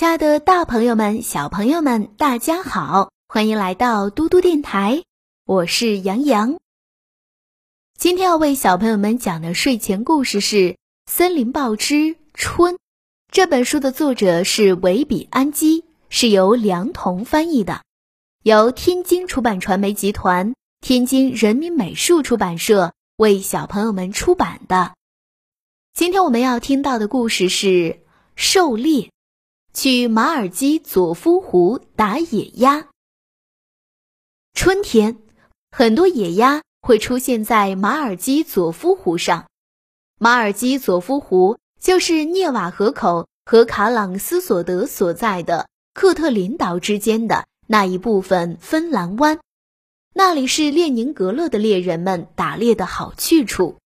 亲爱的，大朋友们、小朋友们，大家好，欢迎来到嘟嘟电台，我是杨洋。今天要为小朋友们讲的睡前故事是《森林报之春》。这本书的作者是维比安基，是由梁彤翻译的，由天津出版传媒集团、天津人民美术出版社为小朋友们出版的。今天我们要听到的故事是《狩猎》。去马尔基佐夫湖打野鸭。春天，很多野鸭会出现在马尔基佐夫湖上。马尔基佐夫湖就是涅瓦河口和卡朗斯索德所在的克特林岛之间的那一部分芬兰湾，那里是列宁格勒的猎人们打猎的好去处。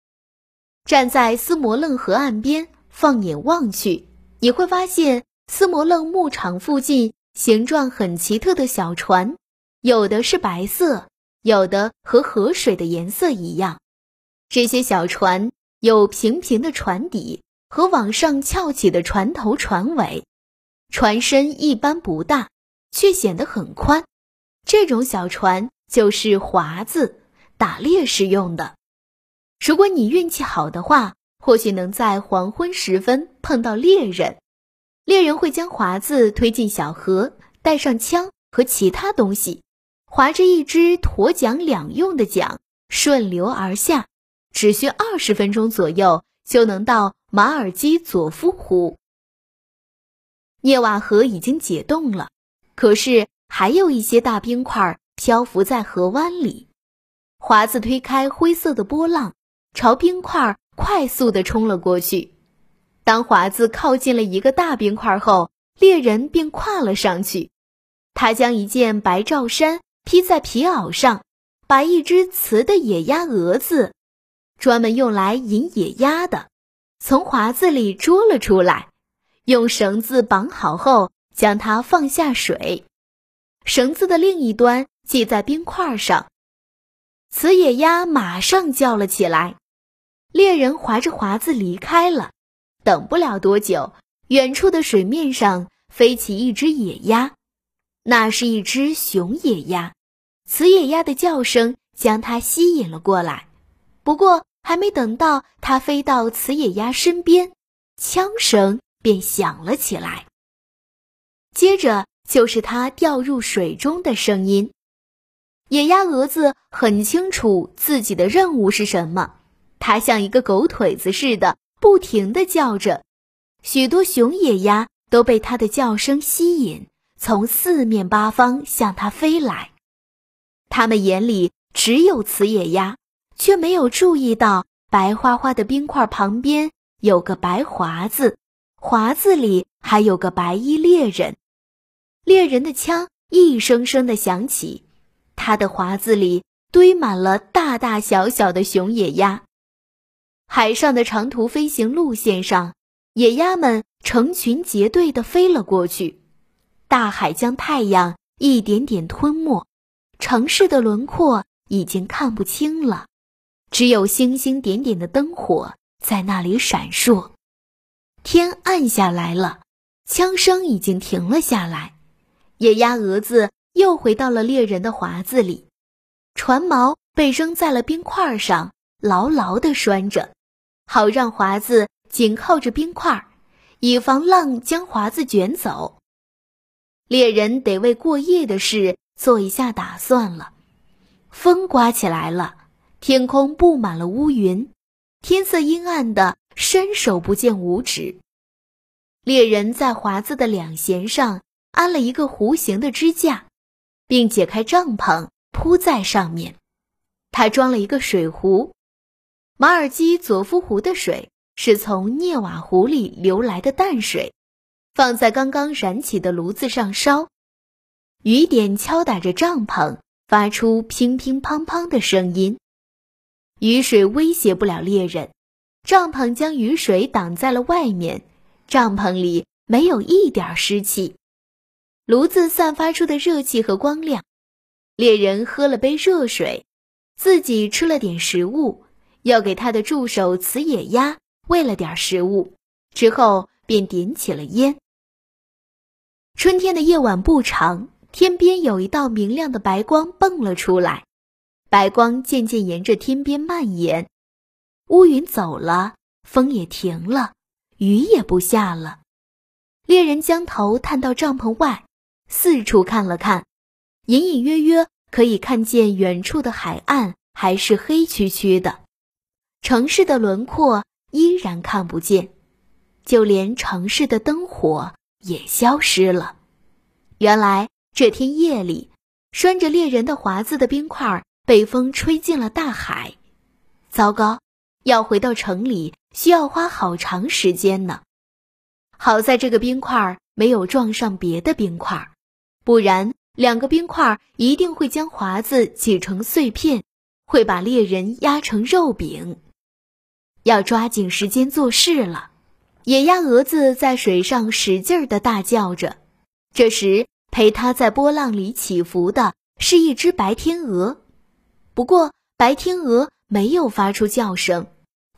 站在斯摩棱河岸边，放眼望去，你会发现。斯摩棱牧场附近，形状很奇特的小船，有的是白色，有的和河水的颜色一样。这些小船有平平的船底和往上翘起的船头、船尾，船身一般不大，却显得很宽。这种小船就是划子，打猎时用的。如果你运气好的话，或许能在黄昏时分碰到猎人。猎人会将华子推进小河，带上枪和其他东西，划着一只驮桨两用的桨，顺流而下，只需二十分钟左右就能到马尔基佐夫湖。涅瓦河已经解冻了，可是还有一些大冰块漂浮在河湾里。华子推开灰色的波浪，朝冰块快速地冲了过去。当华子靠近了一个大冰块后，猎人便跨了上去。他将一件白罩衫披在皮袄上，把一只雌的野鸭蛾子，专门用来引野鸭的，从华子里捉了出来，用绳子绑好后，将它放下水，绳子的另一端系在冰块上。雌野鸭马上叫了起来。猎人划着华子离开了。等不了多久，远处的水面上飞起一只野鸭，那是一只雄野鸭。雌野鸭的叫声将它吸引了过来。不过，还没等到它飞到雌野鸭身边，枪声便响了起来。接着就是它掉入水中的声音。野鸭蛾子很清楚自己的任务是什么，它像一个狗腿子似的。不停地叫着，许多雄野鸭都被它的叫声吸引，从四面八方向它飞来。它们眼里只有雌野鸭，却没有注意到白花花的冰块旁边有个白华子，华子里还有个白衣猎人。猎人的枪一声声地响起，他的华子里堆满了大大小小的雄野鸭。海上的长途飞行路线上，野鸭们成群结队地飞了过去。大海将太阳一点点吞没，城市的轮廓已经看不清了，只有星星点点的灯火在那里闪烁。天暗下来了，枪声已经停了下来。野鸭蛾子又回到了猎人的华子里，船锚被扔在了冰块上。牢牢地拴着，好让华子紧靠着冰块，以防浪将华子卷走。猎人得为过夜的事做一下打算了。风刮起来了，天空布满了乌云，天色阴暗的伸手不见五指。猎人在华子的两舷上安了一个弧形的支架，并解开帐篷铺在上面。他装了一个水壶。马尔基佐夫湖的水是从涅瓦湖里流来的淡水，放在刚刚燃起的炉子上烧。雨点敲打着帐篷，发出乒乒乓乓的声音。雨水威胁不了猎人，帐篷将雨水挡在了外面，帐篷里没有一点湿气。炉子散发出的热气和光亮，猎人喝了杯热水，自己吃了点食物。要给他的助手雌野鸭喂了点食物，之后便点起了烟。春天的夜晚不长，天边有一道明亮的白光蹦了出来，白光渐渐沿着天边蔓延。乌云走了，风也停了，雨也不下了。猎人将头探到帐篷外，四处看了看，隐隐约约可以看见远处的海岸还是黑黢黢的，城市的轮廓依然看不见，就连城市的灯火也消失了。原来这天夜里，拴着猎人的华子的冰块被风吹进了大海。糟糕！要回到城里，需要花好长时间呢。好在这个冰块没有撞上别的冰块，不然两个冰块一定会将华子挤成碎片，会把猎人压成肉饼。要抓紧时间做事了。野鸭蛾子在水上使劲儿地大叫着。这时，陪它在波浪里起伏的是一只白天鹅。不过，白天鹅没有发出叫声。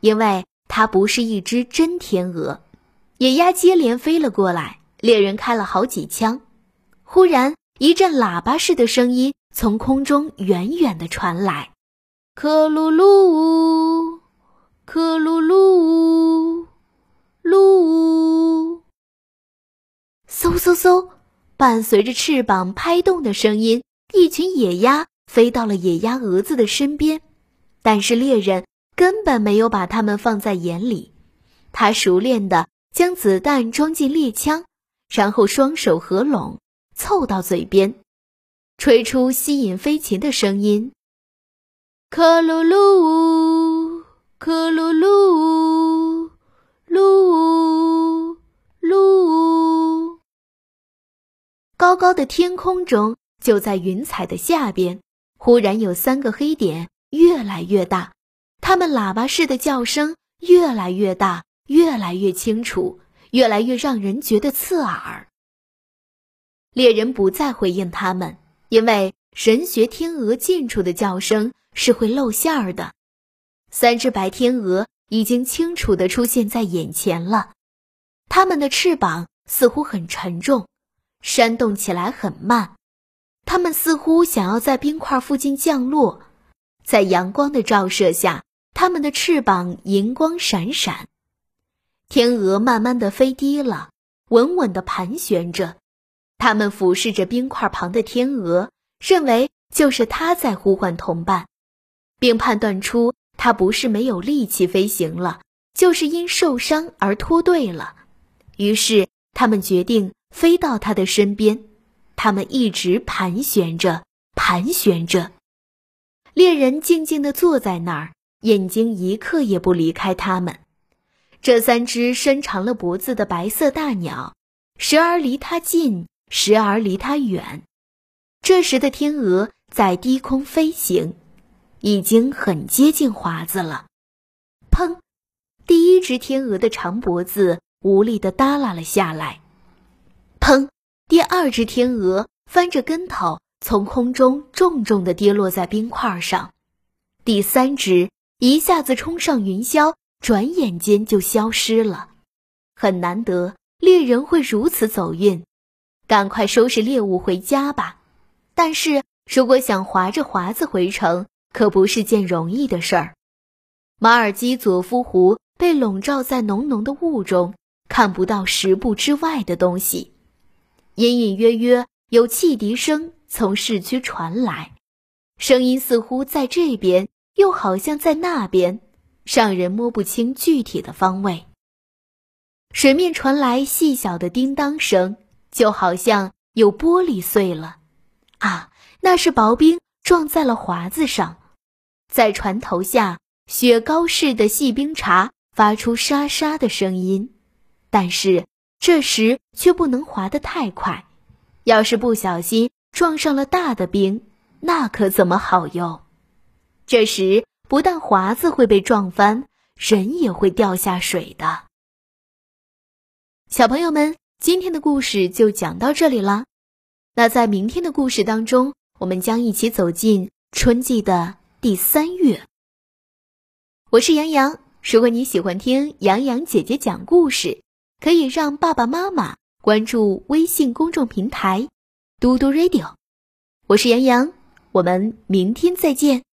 因为它不是一只真天鹅，野鸭接连飞了过来，猎人开了好几枪。忽然，一阵喇叭似的声音从空中远远地传来：“克鲁鲁，克鲁鲁，噜！”嗖嗖嗖，伴随着翅膀拍动的声音，一群野鸭飞到了野鸭蛾子的身边，但是猎人。根本没有把它们放在眼里，他熟练地将子弹装进猎枪，然后双手合拢，凑到嘴边，吹出吸引飞禽的声音：“克鲁鲁，克噜噜，噜噜。”高高的天空中，就在云彩的下边，忽然有三个黑点，越来越大。它们喇叭似的叫声越来越大，越来越清楚，越来越让人觉得刺耳。猎人不再回应他们，因为神学天鹅近处的叫声是会露馅儿的。三只白天鹅已经清楚地出现在眼前了，它们的翅膀似乎很沉重，扇动起来很慢，它们似乎想要在冰块附近降落，在阳光的照射下。它们的翅膀银光闪闪，天鹅慢慢的飞低了，稳稳地盘旋着。它们俯视着冰块旁的天鹅，认为就是它在呼唤同伴，并判断出它不是没有力气飞行了，就是因受伤而脱队了。于是，他们决定飞到它的身边。它们一直盘旋着，盘旋着。猎人静静地坐在那儿。眼睛一刻也不离开它们，这三只伸长了脖子的白色大鸟，时而离它近，时而离它远。这时的天鹅在低空飞行，已经很接近华子了。砰！第一只天鹅的长脖子无力地耷拉了下来。砰！第二只天鹅翻着跟头，从空中重重地跌落在冰块上。第三只。一下子冲上云霄，转眼间就消失了。很难得猎人会如此走运，赶快收拾猎物回家吧。但是如果想划着华子回城，可不是件容易的事儿。马尔基佐夫湖被笼罩在浓浓的雾中，看不到十步之外的东西。隐隐约约有汽笛声从市区传来，声音似乎在这边。又好像在那边，让人摸不清具体的方位。水面传来细小的叮当声，就好像有玻璃碎了。啊，那是薄冰撞在了华子上。在船头下，雪糕似的细冰碴发出沙沙的声音，但是这时却不能滑得太快。要是不小心撞上了大的冰，那可怎么好哟？这时，不但华子会被撞翻，人也会掉下水的。小朋友们，今天的故事就讲到这里了。那在明天的故事当中，我们将一起走进春季的第三月。我是杨洋，如果你喜欢听杨洋姐姐讲故事，可以让爸爸妈妈关注微信公众平台“嘟嘟 radio”。我是杨洋，我们明天再见。